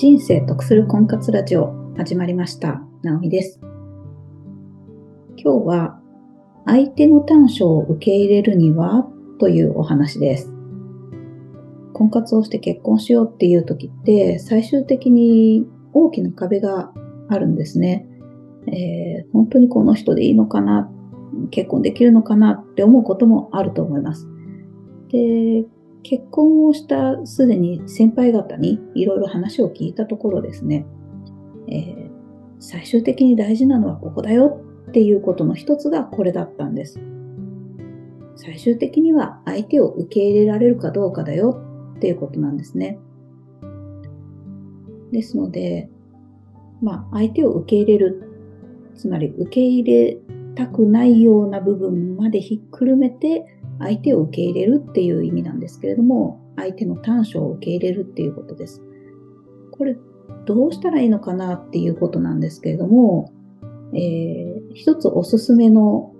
人生得する婚活ラジオ始まりました。なおみです。今日は相手の短所を受け入れるには？というお話です。婚活をして結婚しようっていう時って最終的に大きな壁があるんですね。えー、本当にこの人でいいのかな？結婚できるのかな？って思うこともあると思います。で、結婚をしたすでに先輩方にいろいろ話を聞いたところですね、えー、最終的に大事なのはここだよっていうことの一つがこれだったんです。最終的には相手を受け入れられるかどうかだよっていうことなんですね。ですので、まあ、相手を受け入れる、つまり受け入れたくないような部分までひっくるめて相手を受け入れるっていう意味なんですけれども、相手の短所を受け入れるっていうことです。これ、どうしたらいいのかなっていうことなんですけれども、えー、一つおすすめの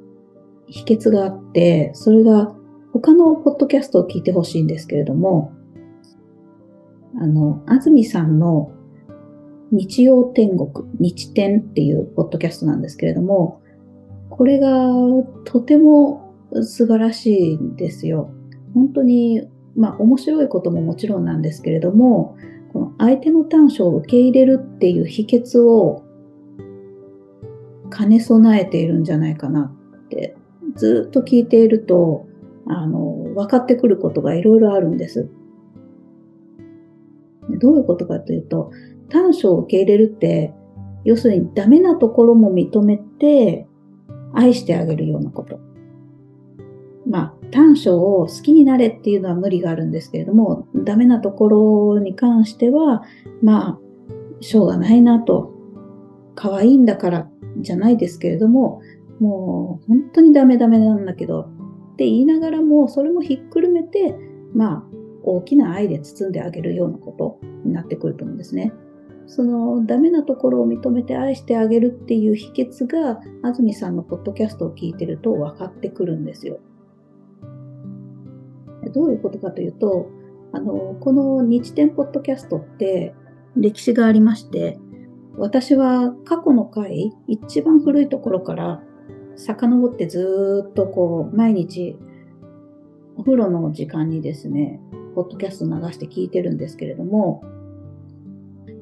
秘訣があって、それが他のポッドキャストを聞いてほしいんですけれども、あの、安住さんの日曜天国、日天っていうポッドキャストなんですけれども、これがとても素晴らしいんですよ。本当に、まあ面白いことももちろんなんですけれども、この相手の短所を受け入れるっていう秘訣を兼ね備えているんじゃないかなってずっと聞いていると、あの、分かってくることがいろいろあるんです。どういうことかというと、短所を受け入れるって、要するにダメなところも認めて愛してあげるようなこと。まあ、短所を好きになれっていうのは無理があるんですけれども、ダメなところに関しては、まあ、しょうがないなと。可愛いんだからじゃないですけれども、もう本当にダメダメなんだけどって言いながらも、それもひっくるめて、まあ、大きな愛で包んであげるようなことになってくると思うんですね。そのダメなところを認めて愛してあげるっていう秘訣が安住さんのポッドキャストを聞いてると分かってくるんですよ。どういうことかというと、あの、この日天ポッドキャストって歴史がありまして、私は過去の回、一番古いところから遡ってずっとこう、毎日お風呂の時間にですね、ポッドキャスト流して聞いてるんですけれども、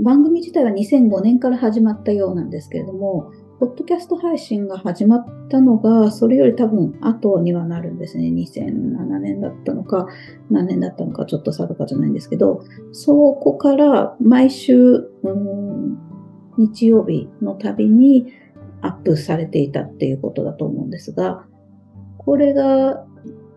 番組自体は2005年から始まったようなんですけれども、ポッドキャスト配信が始まったのが、それより多分後にはなるんですね。2007年だったのか、何年だったのか、ちょっと定かじゃないんですけど、そこから毎週、日曜日のたびにアップされていたっていうことだと思うんですが、これが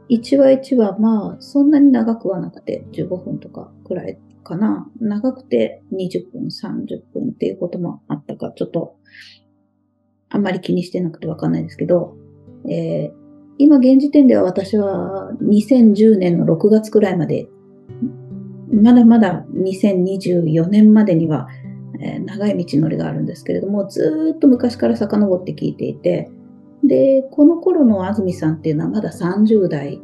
1話1話、まあ、そんなに長くはなくて、15分とかくらいかな。長くて20分、30分っていうこともあったか、ちょっとあんまり気にしてなくてわかんないですけど、えー、今現時点では私は2010年の6月くらいまで、まだまだ2024年までには、えー、長い道のりがあるんですけれども、ずっと昔から遡って聞いていて、で、この頃の安住さんっていうのはまだ30代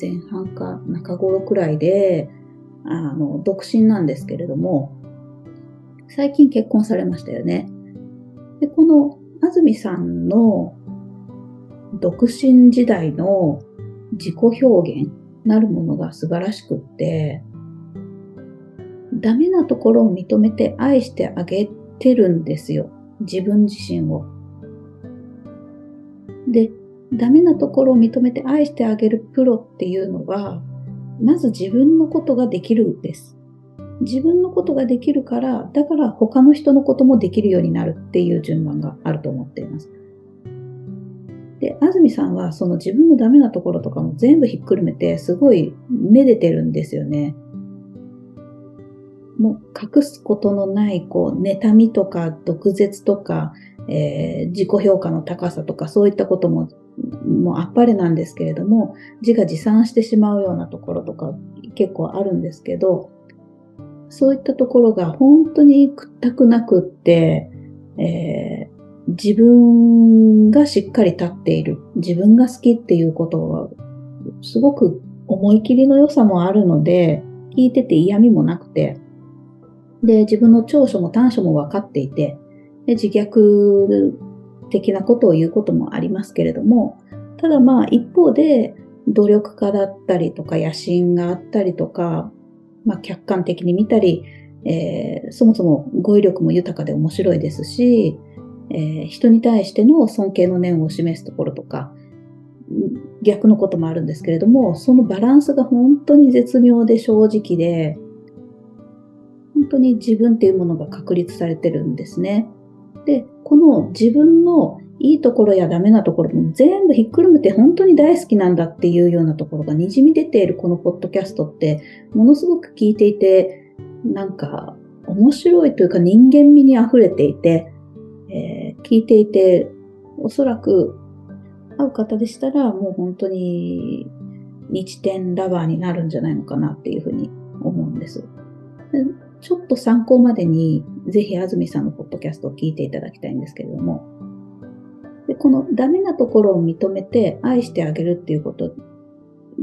前半か中頃くらいで、あの、独身なんですけれども、最近結婚されましたよね。で、この安住さんの独身時代の自己表現なるものが素晴らしくって、ダメなところを認めて愛してあげてるんですよ。自分自身を。で、ダメなところを認めて愛してあげるプロっていうのは、まず自分のことができるんです。自分のことができるから、だから他の人のこともできるようになるっていう順番があると思っています。で、安住さんはその自分のダメなところとかも全部ひっくるめて、すごいめでてるんですよね。もう隠すことのない、こう、妬みとか毒舌とか、えー、自己評価の高さとか、そういったことも、もうあっぱれなんですけれども、自画自賛してしまうようなところとか結構あるんですけど、そういったところが本当にくったくなくって、えー、自分がしっかり立っている、自分が好きっていうことは、すごく思い切りの良さもあるので、聞いてて嫌味もなくて、で、自分の長所も短所も分かっていて、で自虐的なことを言うこともありますけれども、ただまあ一方で努力家だったりとか野心があったりとか、まあ客観的に見たり、えー、そもそも語彙力も豊かで面白いですし、えー、人に対しての尊敬の念を示すところとか、逆のこともあるんですけれども、そのバランスが本当に絶妙で正直で、本当に自分っていうものが確立されてるんですね。で、この自分のいいところやダメなところも全部ひっくるめて本当に大好きなんだっていうようなところがにじみ出ているこのポッドキャストってものすごく聞いていてなんか面白いというか人間味に溢れていて、えー、聞いていておそらく会う方でしたらもう本当に日天ラバーになるんじゃないのかなっていうふうに思うんです。ちょっと参考までに、ぜひ安住さんのポッドキャストを聞いていただきたいんですけれども、でこのダメなところを認めて愛してあげるっていうこと、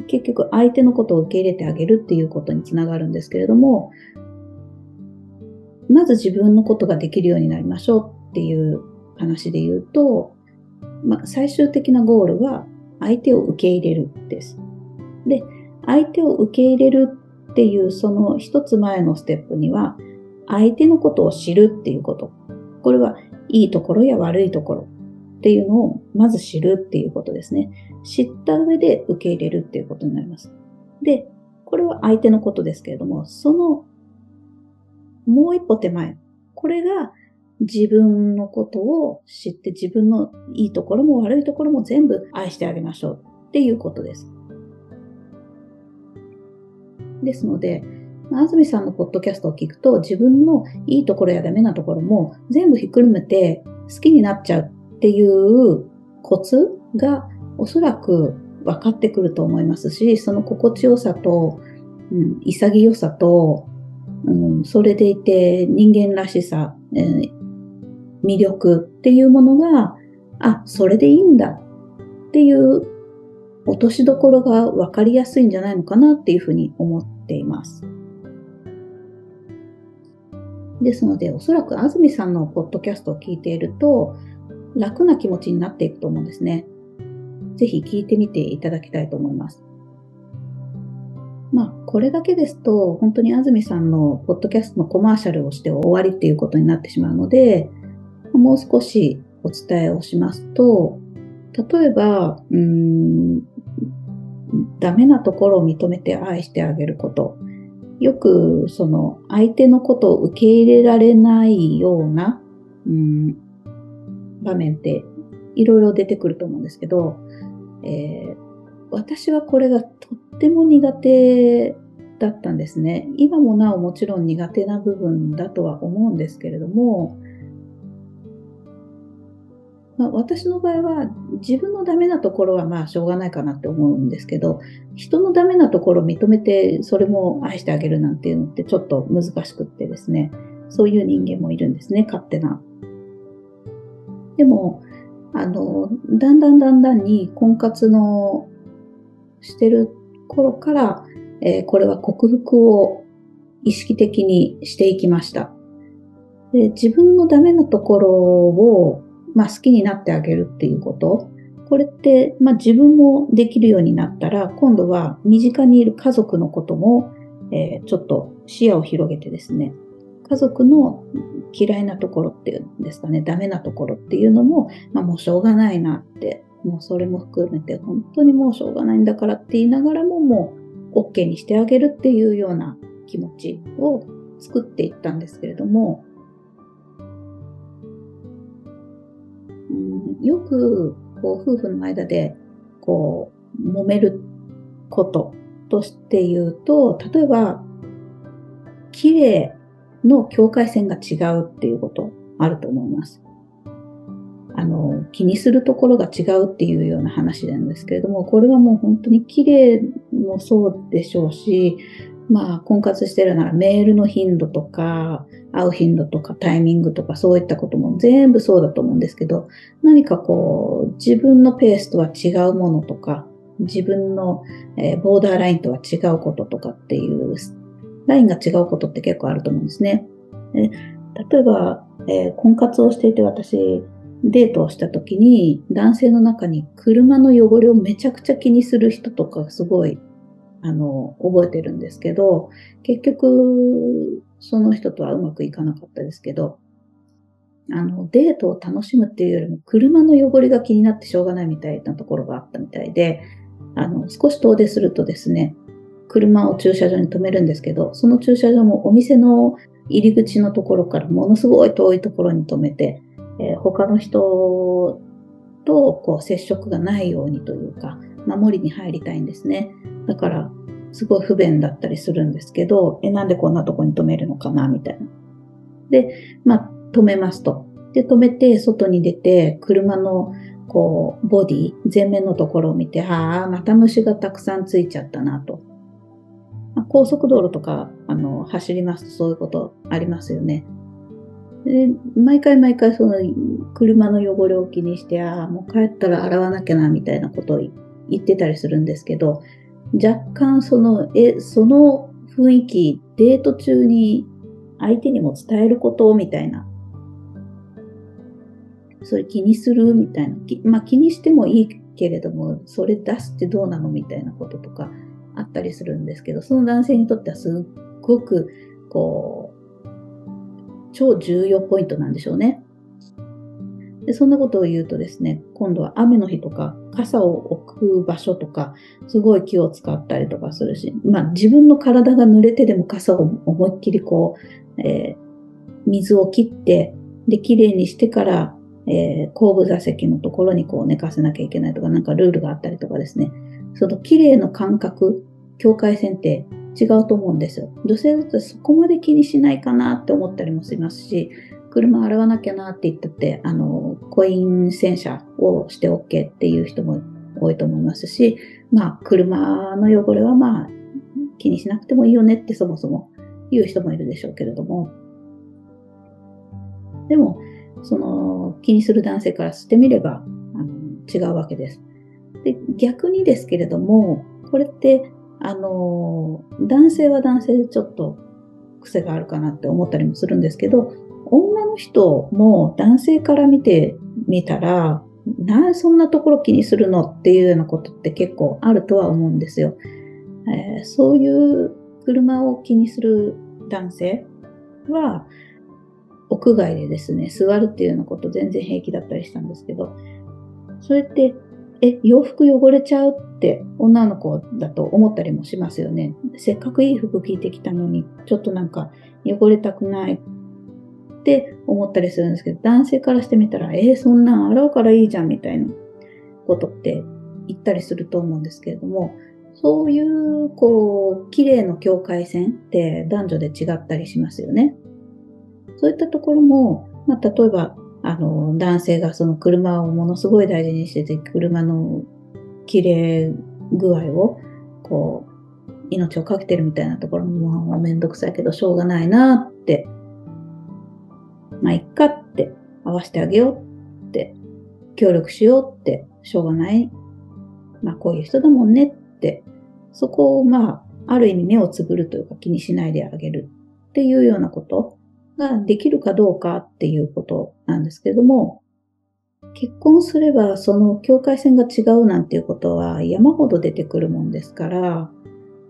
結局相手のことを受け入れてあげるっていうことにつながるんですけれども、まず自分のことができるようになりましょうっていう話で言うと、まあ、最終的なゴールは相手を受け入れるです。で、相手を受け入れるっていうその一つ前のステップには、相手のことを知るっていうこと。これはいいところや悪いところっていうのをまず知るっていうことですね。知った上で受け入れるっていうことになります。で、これは相手のことですけれども、そのもう一歩手前。これが自分のことを知って自分のいいところも悪いところも全部愛してあげましょうっていうことです。ですので、安住さんのポッドキャストを聞くと自分のいいところやダメなところも全部ひっくるめて好きになっちゃうっていうコツがおそらく分かってくると思いますし、その心地よさと、うん、潔さと、うん、それでいて人間らしさ、えー、魅力っていうものが、あ、それでいいんだっていう落としどころが分かりやすいんじゃないのかなっていうふうに思っています。ですので、おそらく安住さんのポッドキャストを聞いていると、楽な気持ちになっていくと思うんですね。ぜひ聞いてみていただきたいと思います。まあ、これだけですと、本当に安住さんのポッドキャストのコマーシャルをして終わりっていうことになってしまうので、もう少しお伝えをしますと、例えば、うーん、ダメなところを認めて愛してあげること。よく、その、相手のことを受け入れられないような、うん、場面っていろいろ出てくると思うんですけど、えー、私はこれがとっても苦手だったんですね。今もなおもちろん苦手な部分だとは思うんですけれども、まあ、私の場合は自分のダメなところはまあしょうがないかなって思うんですけど、人のダメなところを認めてそれも愛してあげるなんていうのってちょっと難しくってですね、そういう人間もいるんですね、勝手な。でも、あの、だんだんだんだんに婚活のしてる頃から、えー、これは克服を意識的にしていきました。で自分のダメなところをまあ、好きになってあげるっていうこと。これって、まあ、自分もできるようになったら、今度は身近にいる家族のことも、えー、ちょっと視野を広げてですね、家族の嫌いなところっていうんですかね、ダメなところっていうのも、まあ、もうしょうがないなって、もうそれも含めて、本当にもうしょうがないんだからって言いながらも、もう OK にしてあげるっていうような気持ちを作っていったんですけれども、よく、こう、夫婦の間で、こう、揉めることとして言うと、例えば、綺麗の境界線が違うっていうことあると思います。あの、気にするところが違うっていうような話なんですけれども、これはもう本当に綺麗もそうでしょうし、まあ、婚活してるならメールの頻度とか、会う頻度とかタイミングとかそういったことも全部そうだと思うんですけど、何かこう、自分のペースとは違うものとか、自分の、え、ボーダーラインとは違うこととかっていう、ラインが違うことって結構あると思うんですね。例えば、えー、婚活をしていて私、デートをした時に男性の中に車の汚れをめちゃくちゃ気にする人とかすごいあの覚えてるんですけど結局その人とはうまくいかなかったですけどあのデートを楽しむっていうよりも車の汚れが気になってしょうがないみたいなところがあったみたいであの少し遠出するとですね車を駐車場に止めるんですけどその駐車場もお店の入り口のところからものすごい遠いところに止めてえー、他の人とこう接触がないようにというか、守りに入りたいんですね。だから、すごい不便だったりするんですけど、え、なんでこんなとこに止めるのかな、みたいな。で、まあ、止めますと。で、止めて、外に出て、車の、こう、ボディ、前面のところを見て、ああ、また虫がたくさんついちゃったなと。あ、高速道路とか、あの、走りますとそういうことありますよね。で毎回毎回その車の汚れを気にして、ああ、もう帰ったら洗わなきゃな、みたいなことを言ってたりするんですけど、若干その、え、その雰囲気、デート中に相手にも伝えることみたいな、それ気にする？みたいな、まあ気にしてもいいけれども、それ出すってどうなの？みたいなこととか。あったりするんですけど、その男性にとってはすっごく、こう、超重要ポイントなんでしょうね。でそんなことを言うとですね、今度は雨の日とか傘を置く場所とか、すごい気を使ったりとかするし、まあ自分の体が濡れてでも傘を思いっきりこう、えー、水を切って、で、綺麗にしてから、えー、後部座席のところにこう寝かせなきゃいけないとか、なんかルールがあったりとかですね、その綺麗の感覚、境界線って違うと思うんですよ。女性だとそこまで気にしないかなって思ったりもしますし、車洗わなきゃなって言ってて、あの、コイン洗車をして OK っていう人も多いと思いますし、まあ、車の汚れはまあ、気にしなくてもいいよねってそもそも言う人もいるでしょうけれども、でも、その、気にする男性からしてみれば、あの違うわけです。で、逆にですけれども、これってあの、男性は男性でちょっと癖があるかなって思ったりもするんですけど、女の人も男性から見てみたら、なそんなところ気にするのっていうようなことって結構あるとは思うんですよ。えー、そういう車を気にする男性は、屋外でですね、座るっていうようなこと全然平気だったりしたんですけど、それってえ、洋服汚れちゃうって女の子だと思ったりもしますよね。せっかくいい服着てきたのに、ちょっとなんか汚れたくないって思ったりするんですけど、男性からしてみたら、えー、そんなん洗うからいいじゃんみたいなことって言ったりすると思うんですけれども、そういう、こう、綺麗の境界線って男女で違ったりしますよね。そういったところも、まあ、例えばあの、男性がその車をものすごい大事にしてて、車の綺麗具合を、こう、命をかけてるみたいなところも、もうめんどくさいけど、しょうがないなって、まあ、いっかって、合わせてあげようって、協力しようって、しょうがない。まあ、こういう人だもんねって、そこを、まあ、ある意味目をつぶるというか気にしないであげるっていうようなことができるかどうかっていうことなんですけれども、結婚すればその境界線が違うなんていうことは山ほど出てくるもんですから、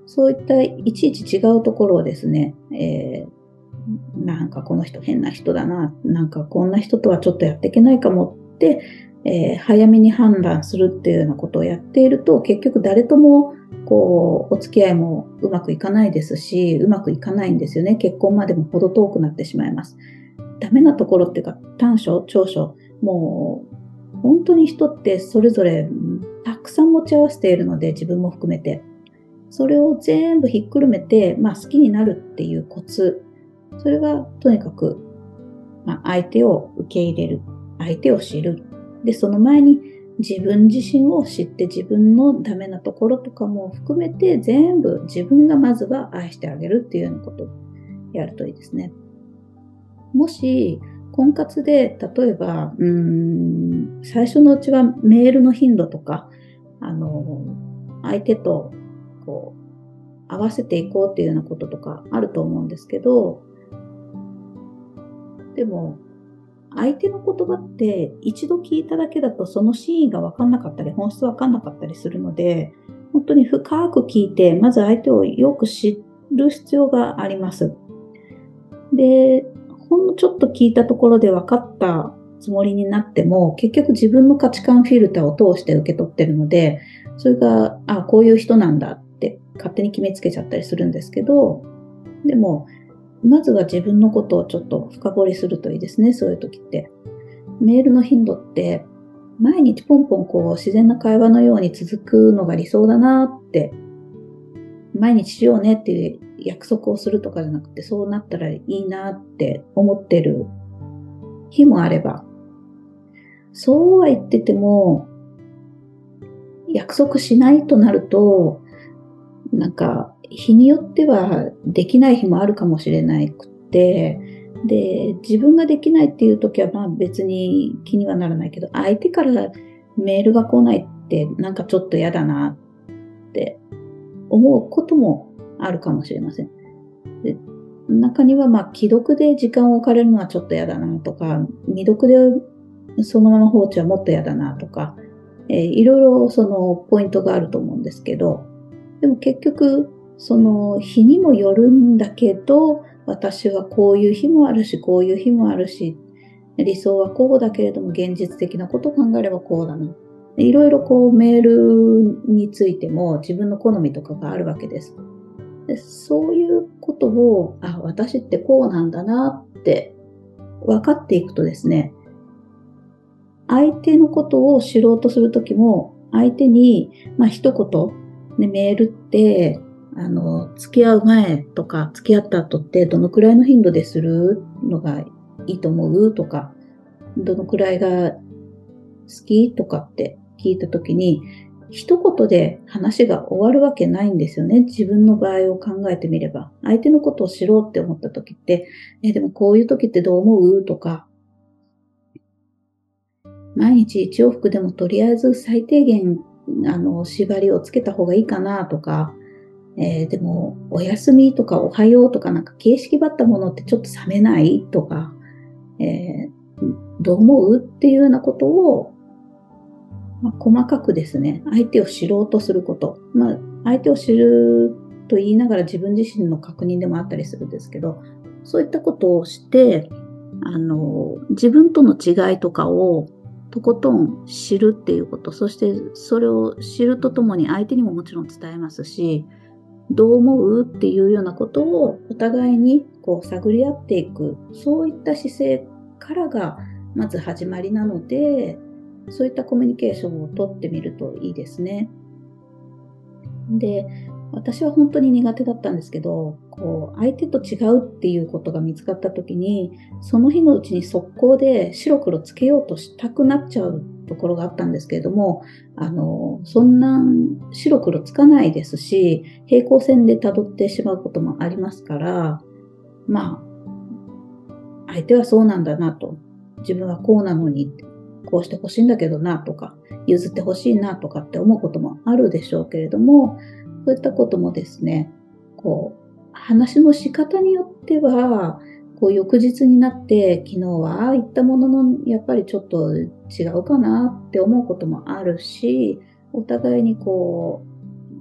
そういったいちいち違うところをですね、えー、なんかこの人変な人だな、なんかこんな人とはちょっとやっていけないかもって、えー、早めに判断するっていうようなことをやっていると、結局誰ともこう、お付き合いもうまくいかないですし、うまくいかないんですよね。結婚までも程遠くなってしまいます。ダメなところっていうか、短所、長所、もう、本当に人ってそれぞれたくさん持ち合わせているので、自分も含めて。それを全部ひっくるめて、まあ好きになるっていうコツ。それがとにかく、まあ、相手を受け入れる。相手を知る。で、その前に自分自身を知って自分のダメなところとかも含めて全部自分がまずは愛してあげるっていうようなことをやるといいですね。もし、婚活で例えば、うん、最初のうちはメールの頻度とか、あの、相手とこう合わせていこうっていうようなこととかあると思うんですけど、でも、相手の言葉って一度聞いただけだとその真意が分かんなかったり、本質分かんなかったりするので、本当に深く聞いて、まず相手をよく知る必要があります。で、ほんのちょっと聞いたところで分かったつもりになっても、結局自分の価値観フィルターを通して受け取ってるので、それが、あ、こういう人なんだって勝手に決めつけちゃったりするんですけど、でも、まずは自分のことをちょっと深掘りするといいですね、そういう時って。メールの頻度って、毎日ポンポンこう自然な会話のように続くのが理想だなって、毎日しようねっていう約束をするとかじゃなくて、そうなったらいいなって思ってる日もあれば、そうは言ってても、約束しないとなると、なんか、日によってはできない日もあるかもしれなくて、で、自分ができないっていう時はまあ別に気にはならないけど、相手からメールが来ないってなんかちょっと嫌だなって思うこともあるかもしれません。で中にはまあ既読で時間を置かれるのはちょっと嫌だなとか、未読でそのまま放置はもっと嫌だなとか、えー、いろいろそのポイントがあると思うんですけど、でも結局その日にもよるんだけど、私はこういう日もあるし、こういう日もあるし、理想はこうだけれども、現実的なことを考えればこうだな。いろいろこうメールについても自分の好みとかがあるわけです。でそういうことを、あ、私ってこうなんだなって分かっていくとですね、相手のことを知ろうとするときも、相手に、まあ一言、ね、メールって、あの、付き合う前とか、付き合った後ってどのくらいの頻度でするのがいいと思う？とか、どのくらいが好き？とかって聞いたときに、一言で話が終わるわけないんですよね。自分の場合を考えてみれば。相手のことを知ろうって思った時って、え、でもこういう時ってどう思う？とか、毎日一往復でもとりあえず最低限、あの、縛りをつけた方がいいかな？とか、えー、でも、お休みとかおはようとかなんか形式ばったものってちょっと冷めないとか、えー、どう思うっていうようなことを、まあ、細かくですね、相手を知ろうとすること。まあ、相手を知ると言いながら自分自身の確認でもあったりするんですけど、そういったことをして、あの、自分との違いとかをとことん知るっていうこと、そしてそれを知るとともに相手にももちろん伝えますし、どう思う？っていうようなことをお互いにこう探り合っていく、そういった姿勢からがまず始まりなので、そういったコミュニケーションをとってみるといいですね。で、私は本当に苦手だったんですけど、こう、相手と違うっていうことが見つかった時に、その日のうちに速攻で白黒つけようとしたくなっちゃうところがあったんですけれども、あの、そんな白黒つかないですし、平行線で辿ってしまうこともありますから、まあ、相手はそうなんだなと。自分はこうなのに、こうしてほしいんだけどなとか、譲ってほしいなとかって思うこともあるでしょうけれども、そういったこともですね、こう、話の仕方によっては、こう翌日になって昨日はああいったもののやっぱりちょっと違うかなって思うこともあるしお互いにこ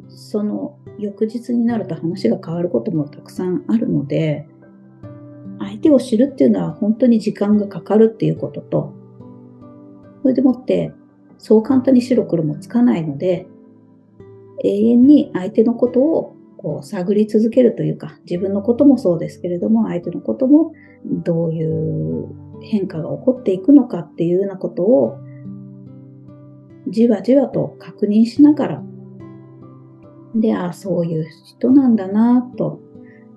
うその翌日になると話が変わることもたくさんあるので相手を知るっていうのは本当に時間がかかるっていうこととそれでもってそう簡単に白黒もつかないので永遠に相手のことをこう探り続けるというか、自分のこともそうですけれども、相手のこともどういう変化が起こっていくのかっていうようなことを、じわじわと確認しながら、で、ああ、そういう人なんだなと、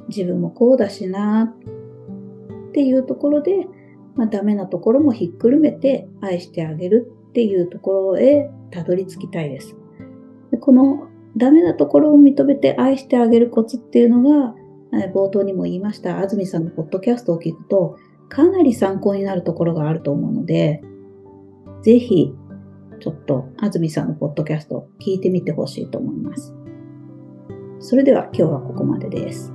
自分もこうだしなっていうところで、まあ、ダメなところもひっくるめて愛してあげるっていうところへたどり着きたいです。でこのダメなところを認めて愛してあげるコツっていうのが、冒頭にも言いました、安住さんのポッドキャストを聞くと、かなり参考になるところがあると思うので、ぜひ、ちょっと安住さんのポッドキャストを聞いてみてほしいと思います。それでは今日はここまでです。